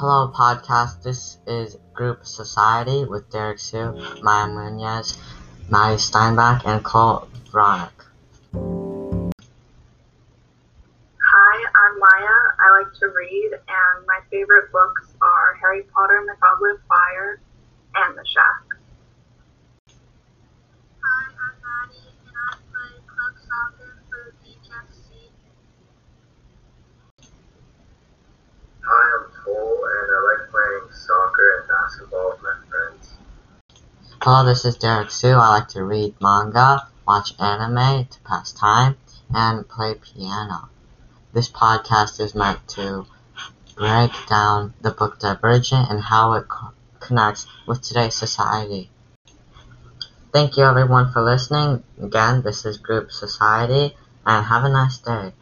Hello, podcast. This is Group Society with Derek Sue, Maya Munoz, Maddie Steinbach, and Cole Vronick. Hi, I'm Maya. I like to read, and my favorite books are Harry Potter and the Goblet of Fire Hello, this is Derek Sue. I like to read manga, watch anime to pass time, and play piano. This podcast is meant to break down the book Divergent and how it co- connects with today's society. Thank you everyone for listening. Again, this is Group Society, and have a nice day.